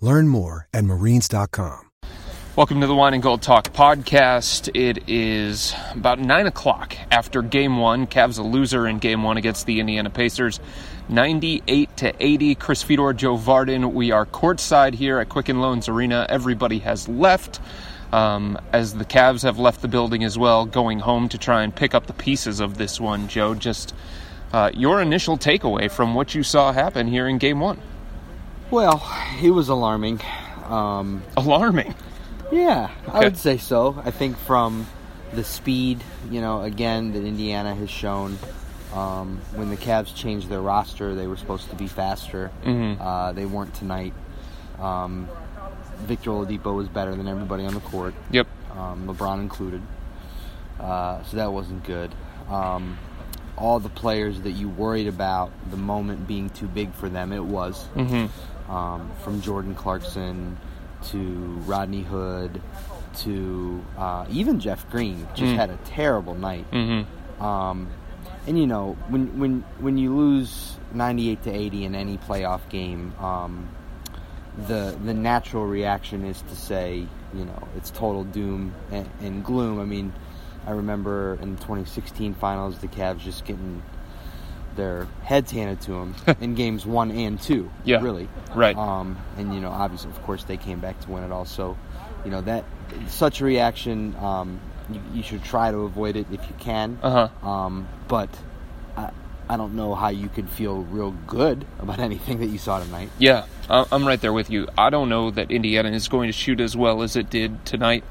Learn more at marines.com. Welcome to the Wine and Gold Talk podcast. It is about 9 o'clock after game one. Cavs a loser in game one against the Indiana Pacers. 98 to 80. Chris Fedor, Joe Vardon. We are courtside here at Quicken Loans Arena. Everybody has left. Um, as the Cavs have left the building as well, going home to try and pick up the pieces of this one. Joe, just uh, your initial takeaway from what you saw happen here in game one. Well, it was alarming. Um, Alarming. yeah, I Okay. would say so. I think from the speed, you know, again, that Indiana has shown. Um, when the Cavs changed their roster, they were supposed to be faster. Mhm. Uh, they weren't tonight. Um, Victor Oladipo was better than everybody on the court, Yep. um, LeBron included. Uh, so that wasn't good. Um, all the players that you worried about the moment being too big for them, it was. hmm um, from Jordan Clarkson to Rodney Hood to uh, even Jeff Green just Mm. had a terrible night. hmm Um, and you know when when when you lose ninety eight to eighty in any playoff game, um, the the natural reaction is to say you know it's total doom and, and gloom. I mean, I remember in the 2016 finals, the Cavs just getting their heads handed to them in games one and two. Yeah. really. Right. Um, and you know, obviously, of course, they came back to win it all. So, you know, that such a reaction, um, you, you should try to avoid it if you can. Uh huh. Um, but I, I don't know how you could feel real good about anything that you saw tonight. Yeah, I'm right there with you. I don't know that Indiana is going to shoot as well as it did tonight.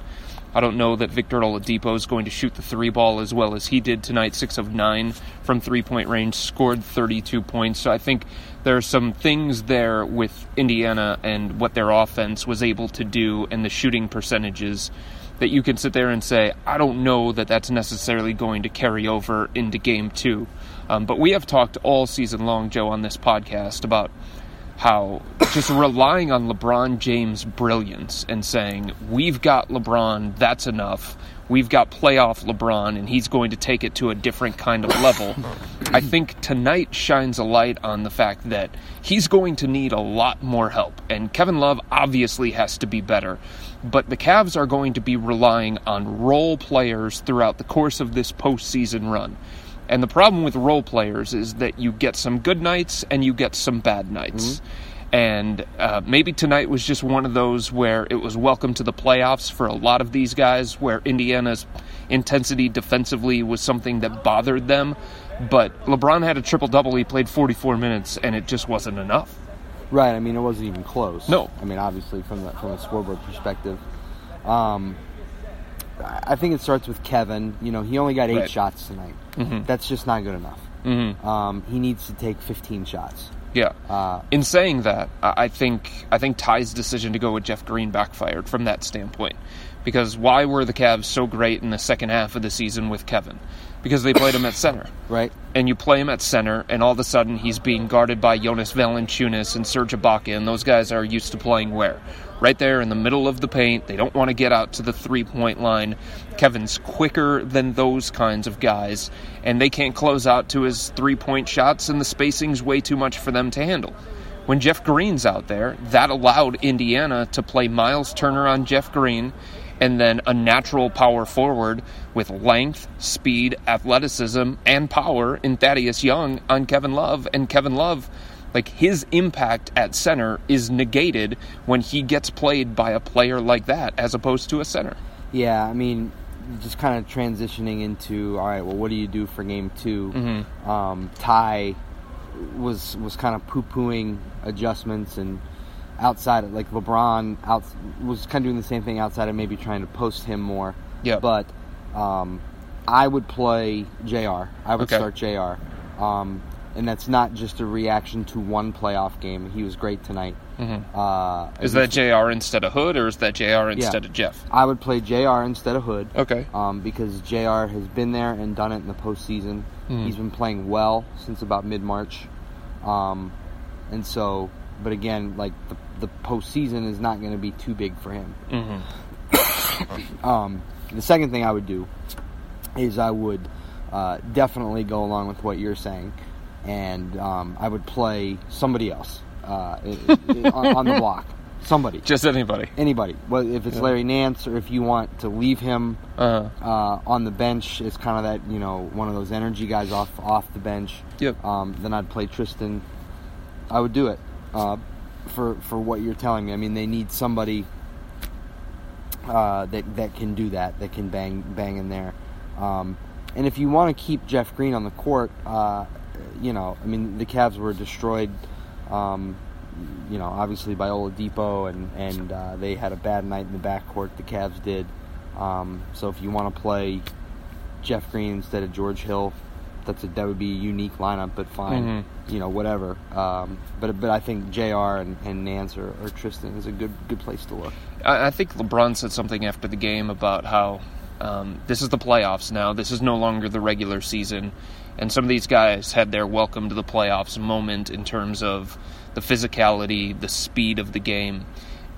I don't know that Victor Oladipo is going to shoot the three ball as well as he did tonight. Six of nine from three point range, scored 32 points. So I think there are some things there with Indiana and what their offense was able to do and the shooting percentages that you can sit there and say, I don't know that that's necessarily going to carry over into game two. Um, but we have talked all season long, Joe, on this podcast about how just relying on LeBron James' brilliance and saying, we've got LeBron, that's enough. We've got playoff LeBron, and he's going to take it to a different kind of level. I think tonight shines a light on the fact that he's going to need a lot more help. And Kevin Love obviously has to be better. But the Cavs are going to be relying on role players throughout the course of this postseason run. And the problem with role players is that you get some good nights and you get some bad nights. And uh, maybe tonight was just one of those where it was welcome to the playoffs for a lot of these guys, where Indiana's intensity defensively was something that bothered them. But LeBron had a triple double. He played 44 minutes, and it just wasn't enough. Right. I mean, it wasn't even close. No. I mean, obviously, from the from a scoreboard perspective, um, I think it starts with Kevin. You know, he only got eight Right. shots tonight. Mhm. That's just not good enough. hmm Um, he needs to take 15 shots. Yeah. Uh, In saying that, I I think I think Ty's decision to go with Jeff Green backfired from that standpoint. Because why were the Cavs so great in the second half of the season with Kevin? Because they played him at center. right. And you play him at center, and all of a sudden he's being guarded by Jonas Valanciunas and Serge Ibaka, and those guys are used to playing where? Right there in the middle of the paint. They don't want to get out to the three point line. Kevin's quicker than those kinds of guys, and they can't close out to his three point shots, and the spacing's way too much for them to handle. When Jeff Green's out there, that allowed Indiana to play Miles Turner on Jeff Green and then a natural power forward with length, speed, athleticism, and power in Thaddeus Young on Kevin Love. And Kevin Love Like his impact at center is negated when he gets played by a player like that as opposed to a center. Yeah, I mean, just kind of transitioning into all right. Well, what do you do for game 2 Mm-hmm. Um, Ty was was kind of poo pooing adjustments and outside of like LeBron out was kind of doing the same thing outside of maybe trying to post him more. Yeah. But um, I would play Jr. I would Okay. start Jr. Um, and that's not just a reaction to one playoff game. He was great tonight. Mm-hmm. Uh, Is that JR instead of Hood or is that JR instead of Jeff? I would play Jr. instead of Hood Okay. um, because JR has been there and done it in the postseason. He's been playing well since about mid March. Um, and so, but again, like the, the postseason is not going to be too big for him. um, the second thing I would do is I would uh, definitely go along with what you're saying, and um, I would play somebody else uh, on, on the block. Somebody, Just anybody. anybody. Well, if it's Larry Nance or if you want to leave him Uh, uh, on the bench it's kind of that you know one of those energy guys off off the bench. Yep. Um, then I'd play Tristan. I would do it uh, for for what you're telling me. I mean, they need somebody uh, that that can do that. That can bang bang in there. Um, and if you want to keep Jeff Green on the court, uh, you know, I mean, the Cavs were destroyed. Um, you know, obviously by Oladipo, and and uh, they had a bad night in the backcourt. The Cavs did. Um, so if you want to play Jeff Green instead of George Hill, that's a that would be a unique lineup, but fine. You know, whatever. Um, but but I think Jr. and, and Nance or, or Tristan is a good good place to look. I, I think LeBron said something after the game about how um, this is the playoffs now. This is no longer the regular season, and some of these guys had their welcome to the playoffs moment in terms of the physicality, the speed of the game.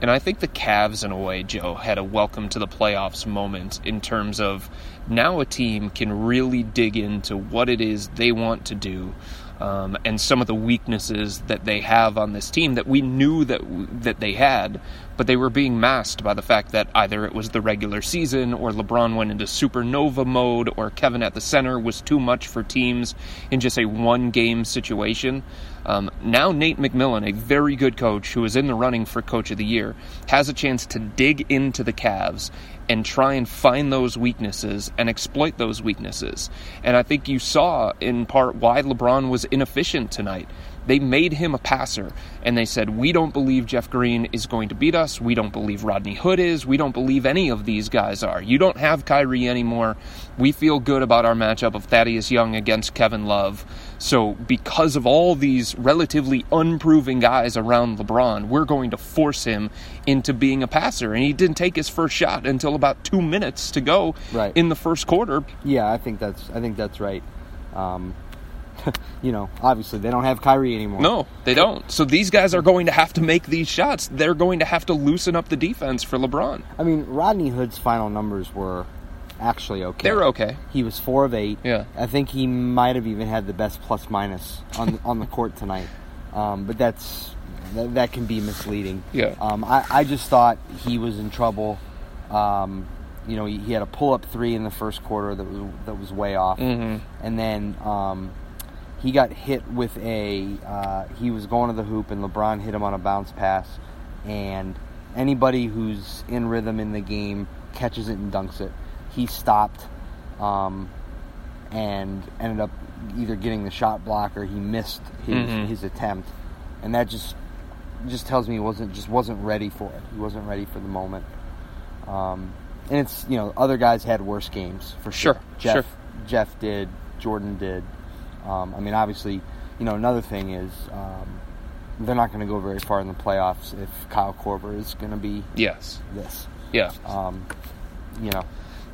And I think the Cavs, in a way, Joe, had a welcome to the playoffs moment in terms of now a team can really dig into what it is they want to do um, and some of the weaknesses that they have on this team that we knew that that they had, but they were being masked by the fact that either it was the regular season or LeBron went into supernova mode or Kevin at the center was too much for teams in just a one game situation. Um, now Nate McMillan, a very good coach who is in the running for Coach of the Year, has a chance to dig into the Cavs and try and find those weaknesses and exploit those weaknesses. And I think you saw in part why LeBron was inefficient tonight. They made him a passer and they said, We don't believe Jeff Green is going to beat us. We don't believe Rodney Hood is. We don't believe any of these guys are. You don't have Kyrie anymore. We feel good about our matchup of Thaddeus Young against Kevin Love. So, because of all these relatively unproven guys around LeBron, we're going to force him into being a passer. And he didn't take his first shot until about two minutes to go Right. in the first quarter. Yeah, I think that's I think that's right. Um, you know, obviously they don't have Kyrie anymore. No, they don't. So these guys are going to have to make these shots. They're going to have to loosen up the defense for LeBron. I mean Rodney Hood's final numbers were actually okay. They're okay. He was four of eight. Yeah. I think he might have even had the best plus minus on on the court tonight. Um, but that's that, that can be misleading. Yeah. Um, I, I just thought he was in trouble. Um, you know, he, he had a pull up three in the first quarter that was that was way off, Mhm. and then um, he got hit with a. Uh, he was going to the hoop, and LeBron hit him on a bounce pass, and anybody who's in rhythm in the game catches it and dunks it. He stopped, um, and ended up either getting the shot block or he missed his Mhm. his attempt, and that just just tells me he wasn't just wasn't ready for it. He wasn't ready for the moment. Um, and it's you know other guys had worse games for sure. Sure, Jeff sure. Jeff did, Jordan did. Um, I mean, obviously, you know another thing is um, they're not going to go very far in the playoffs if Kyle Korver is going to be Yes. this. Yeah. Um, you know,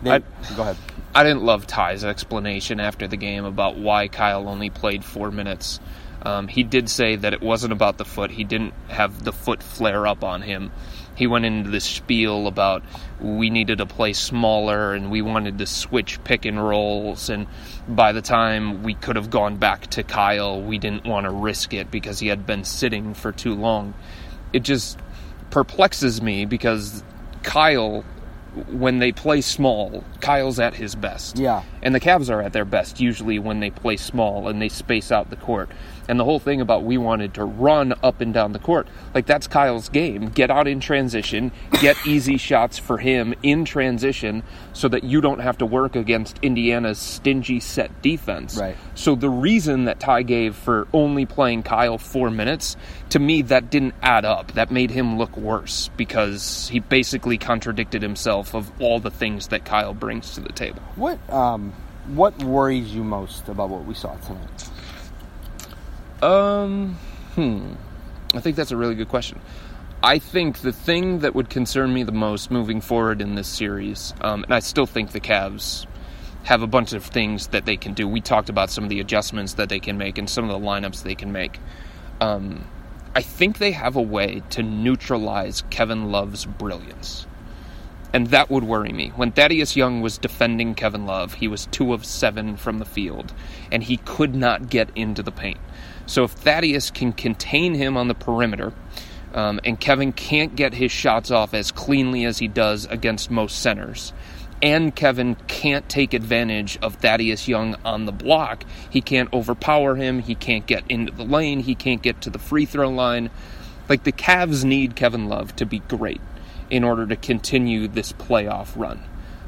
they, I- go ahead. I didn't love Ty's explanation after the game about why Kyle only played four minutes. Um, he did say that it wasn't about the foot. He didn't have the foot flare up on him. He went into this spiel about we needed to play smaller and we wanted to switch pick and rolls. And by the time we could have gone back to Kyle, we didn't want to risk it because he had been sitting for too long. It just perplexes me because Kyle, when they play small, Kyle's at his best. Yeah. And the Cavs are at their best usually when they play small and they space out the court. And the whole thing about we wanted to run up and down the court, like that's Kyle's game. Get out in transition, get easy shots for him in transition so that you don't have to work against Indiana's stingy set defense. Right. So the reason that Ty gave for only playing Kyle four minutes, to me, that didn't add up. That made him look worse because he basically contradicted himself of all the things that Kyle brings to the table. What um, what worries you most about what we saw tonight? Um, hmm. I think that's a really good question. I think the thing that would concern me the most moving forward in this series, um, and I still think the Cavs have a bunch of things that they can do. We talked about some of the adjustments that they can make and some of the lineups they can make. Um, I think they have a way to neutralize Kevin Love's brilliance. And that would worry me. When Thaddeus Young was defending Kevin Love, he was two of seven from the field, and he could not get into the paint. So if Thaddeus can contain him on the perimeter, um, and Kevin can't get his shots off as cleanly as he does against most centers, and Kevin can't take advantage of Thaddeus Young on the block, he can't overpower him, he can't get into the lane, he can't get to the free throw line. Like the Cavs need Kevin Love to be great in order to continue this playoff run.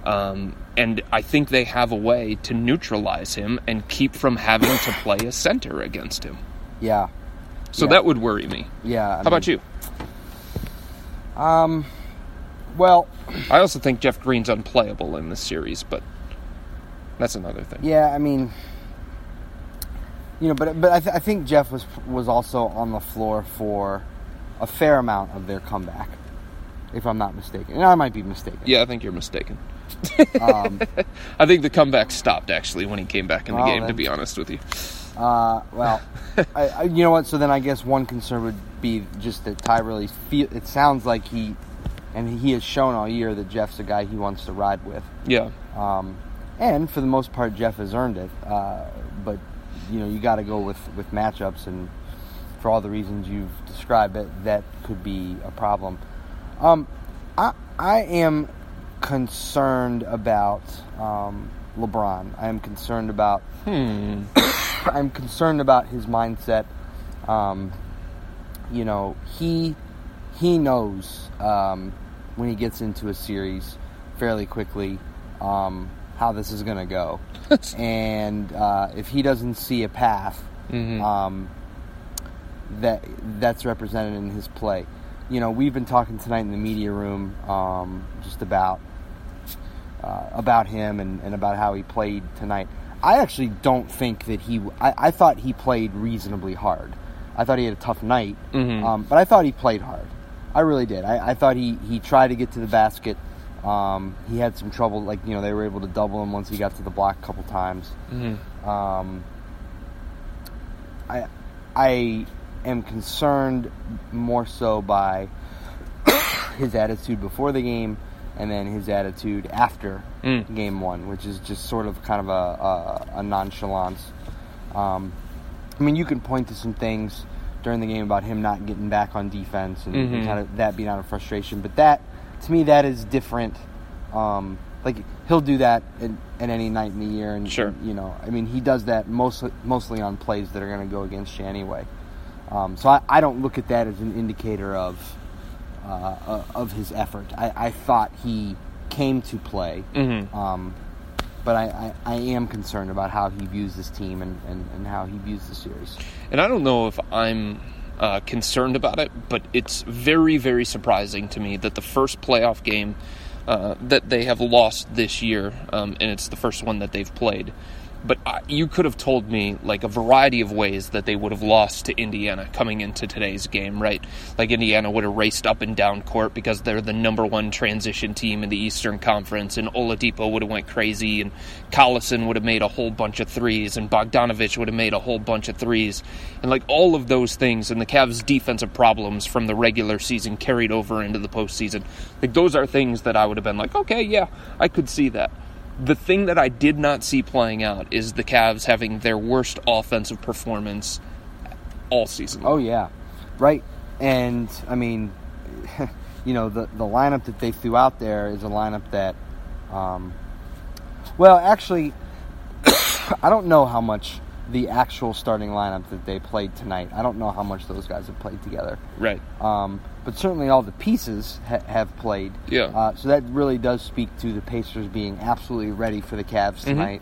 Um, and I think they have a way to neutralize him and keep from having to play a center against him. Yeah. So Yeah. that would worry me. Yeah. I How about you? Um. Well, I also think Jeff Green's unplayable in this series, but that's another thing. yeah. I mean, you know, but but I, th- I think Jeff was was also on the floor for a fair amount of their comeback, if I'm not mistaken. And I might be mistaken. Yeah, I think you're mistaken. Um, I think the comeback stopped actually when he came back in the Well, game. To be honest with you, Uh, well, I, I, you know what? So then I guess one concern would be just that Ty really feel. It sounds like he, and he has shown all year that Jeff's a guy he wants to ride with. yeah, Um, and for the most part, Jeff has earned it. Uh, but you know, you got to go with with matchups, and for all the reasons you've described, it that could be a problem. Um, I I am concerned about um, LeBron. I am concerned about. hmm. I'm concerned about his mindset. Um, you know, he he knows um, when he gets into a series fairly quickly um, how this is going to go, and uh, if he doesn't see a path, Mhm. um, that that's represented in his play. You know, we've been talking tonight in the media room um, just about uh, about him and, and about how he played tonight. I actually don't think that he. I, I thought he played reasonably hard. I thought he had a tough night, Mhm. um, but I thought he played hard. I really did. I, I thought he, he tried to get to the basket. Um, he had some trouble, like you know they were able to double him once he got to the block a couple times. Mhm. Um, I I am concerned more so by his attitude before the game and then his attitude after Mm. game one, which is just sort of kind of a, a, a nonchalance. Um, I mean, you can point to some things during the game about him not getting back on defense and, and Mhm. kind of that being out of frustration, but that to me that is different. Um, like he'll do that in, in any night in the year, and Sure. you know, I mean, he does that mostly mostly on plays that are going to go against you anyway. Um, so I, I don't look at that as an indicator of uh, uh, of his effort. I, I thought he came to play, Mhm. um, but I, I, I am concerned about how he views this team and, and, and how he views the series. And I don't know if I'm uh, concerned about it, but it's very, very surprising to me that the first playoff game uh, that they have lost this year, um, and it's the first one that they've played. But you could have told me like a variety of ways that they would have lost to Indiana coming into today's game, right? Like Indiana would have raced up and down court because they're the number one transition team in the Eastern Conference, and Oladipo would have went crazy, and Collison would have made a whole bunch of threes, and Bogdanovich would have made a whole bunch of threes, and like all of those things, and the Cavs' defensive problems from the regular season carried over into the postseason. Like those are things that I would have been like, okay, yeah, I could see that. The thing that I did not see playing out is the Cavs having their worst offensive performance all season. Oh yeah, right. And I mean, you know, the the lineup that they threw out there is a lineup that, um, well, actually, I don't know how much the actual starting lineup that they played tonight. I don't know how much those guys have played together. Right. Um, but certainly all the pieces ha- have played. Yeah. Uh, so that really does speak to the Pacers being absolutely ready for the Cavs tonight,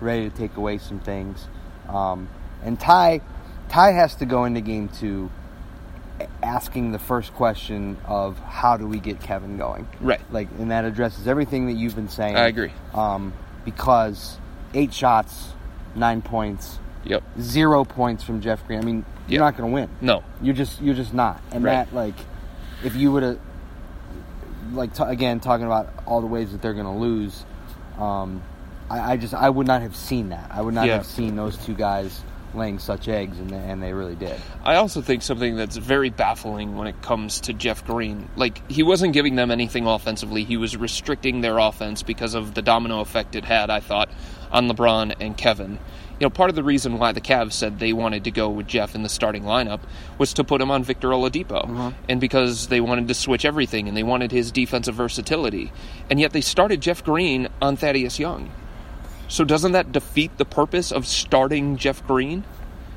ready to take away some things. Um, and Ty, Ty has to go into game two asking the first question of how do we get Kevin going? Right. Like, and that addresses everything that you've been saying. I agree. Um, because eight shots, nine points, Yep. zero points from Jeff Green. I mean, you're Yeah. not going to win. No. You're just you're just not. And Right. that like, if you would have, like t- again talking about all the ways that they're going to lose, um, I, I just I would not have seen that. I would not Yeah. have seen those two guys laying such eggs, and they, and they really did. I also think something that's very baffling when it comes to Jeff Green. Like, he wasn't giving them anything offensively. He was restricting their offense because of the domino effect it had, I thought, on LeBron and Kevin. You know, part of the reason why the Cavs said they wanted to go with Jeff in the starting lineup was to put him on Victor Oladipo. Uh-huh. And because they wanted to switch everything and they wanted his defensive versatility. And yet they started Jeff Green on Thaddeus Young. So doesn't that defeat the purpose of starting Jeff Green?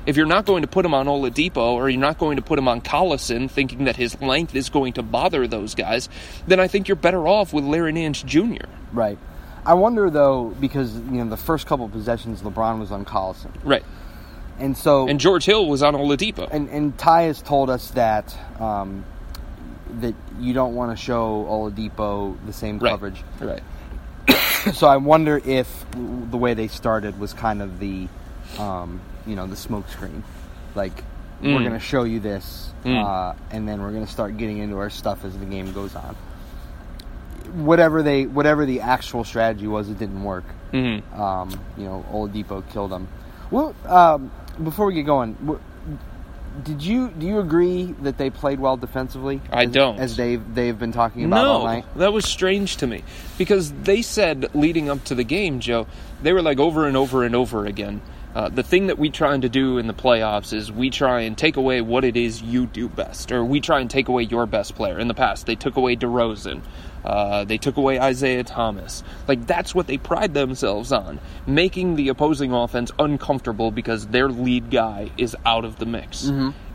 If you're not going to put him on Oladipo or you're not going to put him on Collison thinking that his length is going to bother those guys, then I think you're better off with Larry Nance Jr. Right. I wonder though because you know the first couple of possessions LeBron was on Collison, Right. and so And George Hill was on Oladipo. and and Ty has told us that um, that you don't want to show Oladipo the same right. coverage. Right. so I wonder if the way they started was kind of the, um, you know, the smoke screen. Like, we're Mm. going to show you this, Mm. uh, and then we're going to start getting into our stuff as the game goes on. Whatever they, whatever the actual strategy was, it didn't work. hmm Um, you know, Oladipo killed them. Well, um, before we get going, wh- did you do you agree that they played well defensively? I as, don't. As they've they've been talking about all No, night. that was strange to me because they said leading up to the game, Joe, they were like over and over and over again. Uh, the thing that we trying to do in the playoffs is we try and take away what it is you do best, or we try and take away your best player. In the past, they took away DeRozan, uh, they took away Isaiah Thomas. Like that's what they pride themselves on, making the opposing offense uncomfortable because their lead guy is out of the mix.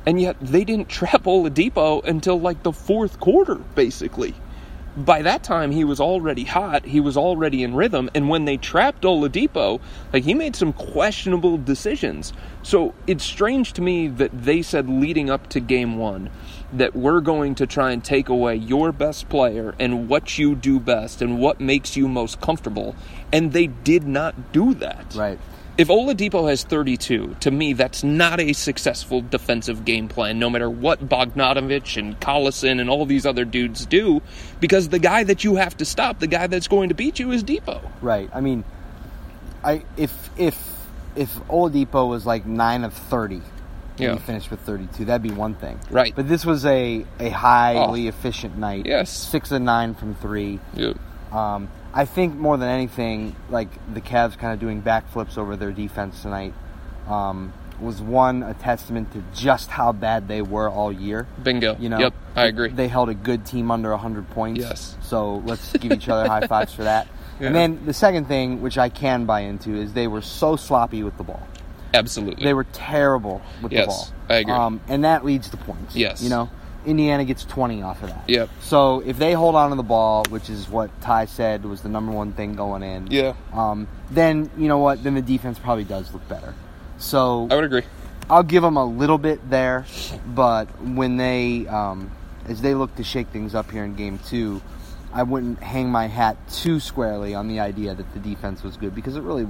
And yet they didn't trap Oladipo until like the fourth quarter, basically by that time he was already hot he was already in rhythm and when they trapped oladipo like he made some questionable decisions so it's strange to me that they said leading up to game one that we're going to try and take away your best player and what you do best and what makes you most comfortable and they did not do that Right. if Oladipo has 32, to me, that's not a successful defensive game plan, no matter what Bogdanovich and Collison and all these other dudes do, because the guy that you have to stop, the guy that's going to beat you, is Dipo. Right. I mean, I if if if Oladipo was like nine of thirty, Yeah. and he finished with thirty two, that'd be one thing. Right. But this was a a highly Oh. efficient night. Yes. Six and nine from three. Yep. Um, I think more than anything, like the Cavs kind of doing backflips over their defense tonight, um, was one a testament to just how bad they were all year. Bingo. You know, Yep, I agree. They held a good team under 100 points. Yes. So let's give each other high fives for that. Yeah. And then the second thing, which I can buy into, is they were so sloppy with the ball. Absolutely. They were terrible with Yes, the ball. I agree. Um, and that leads to points. Yes. You know, Indiana gets 20 off of that. Yep. So if they hold on to the ball, which is what Ty said was the number one thing going in, Yeah. um, then you know what? Then the defense probably does look better. So I would agree. I'll give them a little bit there, but when they, um, as they look to shake things up here in game two, I wouldn't hang my hat too squarely on the idea that the defense was good because it really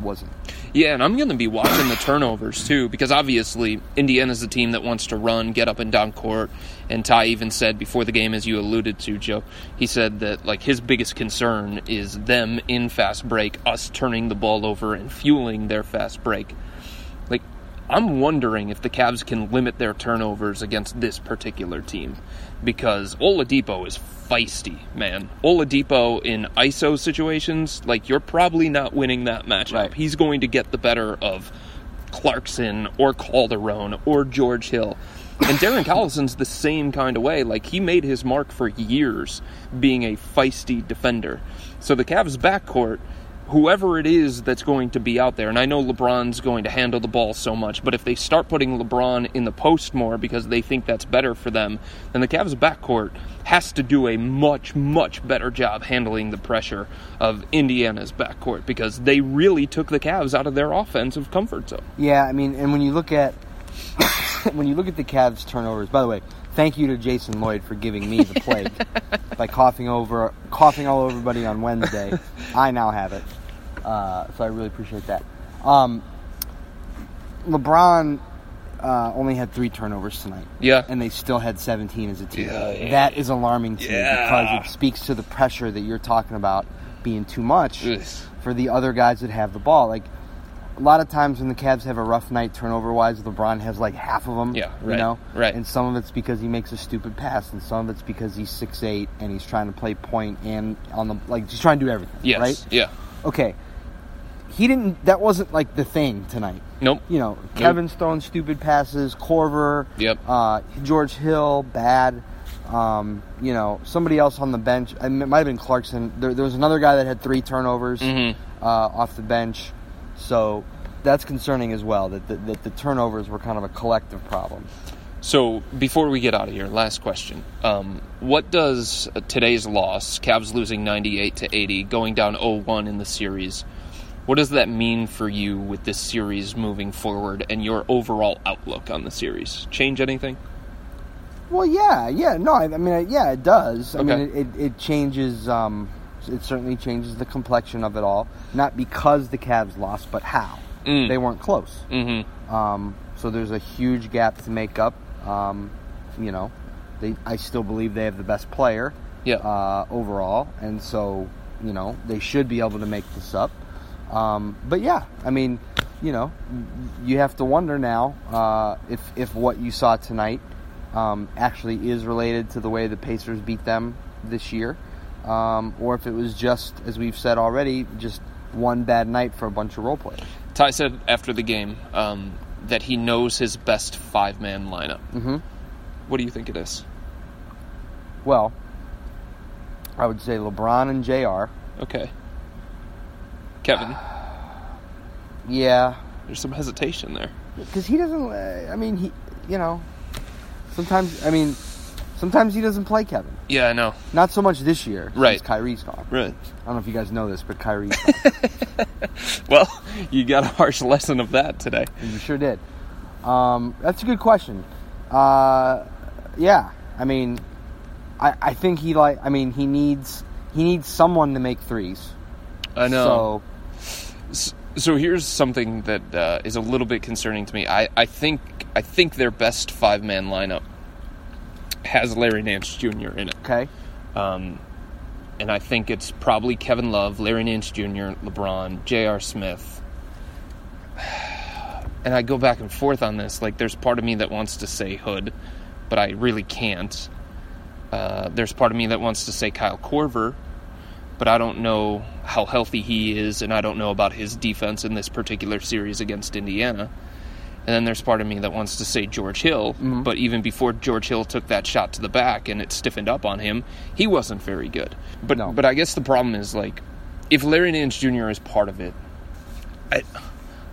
wasn't. Yeah, and I'm going to be watching the turnovers too, because obviously Indiana's a team that wants to run, get up and down court. And Ty even said before the game, as you alluded to, Joe, he said that like his biggest concern is them in fast break, us turning the ball over and fueling their fast break. I'm wondering if the Cavs can limit their turnovers against this particular team, because Oladipo is feisty, man. Oladipo in ISO situations, like you're probably not winning that matchup. Right. He's going to get the better of Clarkson or Calderon or George Hill. And Darren Collison's the same kind of way. Like he made his mark for years being a feisty defender. So the Cavs backcourt, whoever it is that's going to be out there, and I know LeBron's going to handle the ball so much, but if they start putting LeBron in the post more because they think that's better for them, then the Cavs backcourt has to do a much, much better job handling the pressure of Indiana's backcourt because they really took the Cavs out of their offensive comfort zone. Yeah, I mean, and when you look at when you look at the Cavs turnovers, by the way, thank you to Jason Lloyd for giving me the plague by coughing over coughing all over everybody on Wednesday. I now have it, uh, so I really appreciate that. Um, LeBron uh, only had three turnovers tonight. Yeah. and they still had 17 as a team. Yeah. That is alarming to Yeah. me because it speaks to the pressure that you're talking about being too much Ugh. for the other guys that have the ball. Like a lot of times when the Cavs have a rough night turnover wise, LeBron has like half of them. Yeah, you right, know, right. And some of it's because he makes a stupid pass, and some of it's because he's six eight and he's trying to play point and on the like he's trying to do everything. Yes. Right. Yeah. Okay. He didn't. That wasn't like the thing tonight. Nope. You know, Kevin's throwing stupid passes. Korver. Yep. Uh, George Hill, bad. Um, you know, somebody else on the bench. I mean, it might have been Clarkson. There, there was another guy that had three turnovers Mhm. uh, off the bench. So that's concerning as well. That the, that the turnovers were kind of a collective problem. So before we get out of here, last question: um, What does today's loss, Cavs losing ninety-eight to eighty, going down 0-1 in the series, what does that mean for you with this series moving forward and your overall outlook on the series? Change anything? Well, yeah, yeah, no, I, I mean, yeah, it does. I mean, it, it, it changes. Um, it certainly changes the complexion of it all. Not because the Cavs lost, but how Mm. they weren't close. Mm-hmm. Um, so there's a huge gap to make up. Um, you know, they, I still believe they have the best player Yeah. uh, overall, and so you know they should be able to make this up. Um, but yeah, I mean, you know, you have to wonder now uh, if if what you saw tonight um, actually is related to the way the Pacers beat them this year, um, or if it was just, as we've said already, just one bad night for a bunch of role players. Ty said after the game um, that he knows his best five-man lineup. Mm-hmm. What do you think it is? Well, I would say LeBron and Jr. Okay. Kevin, Yeah, there's some hesitation there. because he doesn't. Uh, I mean, he, you know, sometimes. I mean, sometimes he doesn't play Kevin. Yeah, I know. Not so much this year. Right. Kyrie's gone. Right. I don't know if you guys know this, but Kyrie's gone. Well, you got a harsh lesson of that today. you sure did. Um, that's a good question. Uh, yeah, I mean, I, I think he like. I mean, he needs he needs someone to make threes. I know. So So here's something that uh, is a little bit concerning to me. I, I think I think their best five man lineup has Larry Nance Jr. in it, okay. um, and I think it's probably Kevin Love, Larry Nance Jr., LeBron, J.R. Smith. And I go back and forth on this. Like, there's part of me that wants to say Hood, but I really can't. Uh, there's part of me that wants to say Kyle Korver, but I don't know how healthy he is, and I don't know about his defense in this particular series against Indiana. And then there's part of me that wants to say George Hill, mm-hmm. but even before George Hill took that shot to the back and it stiffened up on him, he wasn't very good. But No. but I guess the problem is like if Larry Nance Jr. is part of it, I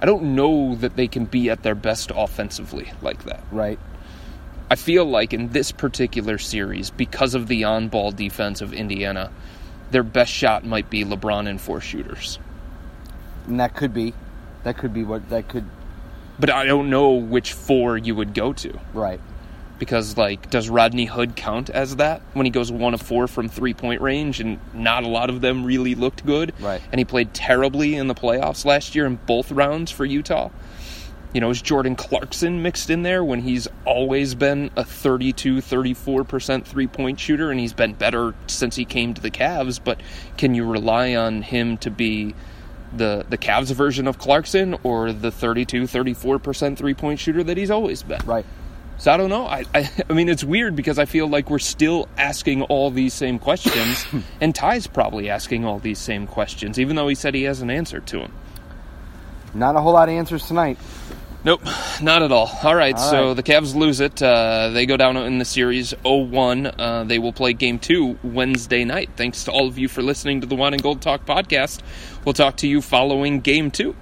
I don't know that they can be at their best offensively like that. Right. I feel like in this particular series, because of the on ball defense of Indiana, their best shot might be LeBron and four shooters. And that could be, that could be what that could. But I don't know which four you would go to. Right. Because, like, does Rodney Hood count as that when he goes one of four from three point range and not a lot of them really looked good? Right. And he played terribly in the playoffs last year in both rounds for Utah. You know, is Jordan Clarkson mixed in there when he's always been a 32, 34% three point shooter and he's been better since he came to the Cavs? But can you rely on him to be the, the Cavs version of Clarkson or the 32, 34% three point shooter that he's always been? Right. So I don't know. I, I I mean, it's weird because I feel like we're still asking all these same questions, and Ty's probably asking all these same questions, even though he said he has an answer to them. Not a whole lot of answers tonight. Nope, not at all. All right, All so right. the Cavs lose it. Uh, they go down in the series 0-1. Uh, they will play Game Two Wednesday night. Thanks to all of you for listening to the Wine and Gold Talk podcast. We'll talk to you following Game Two.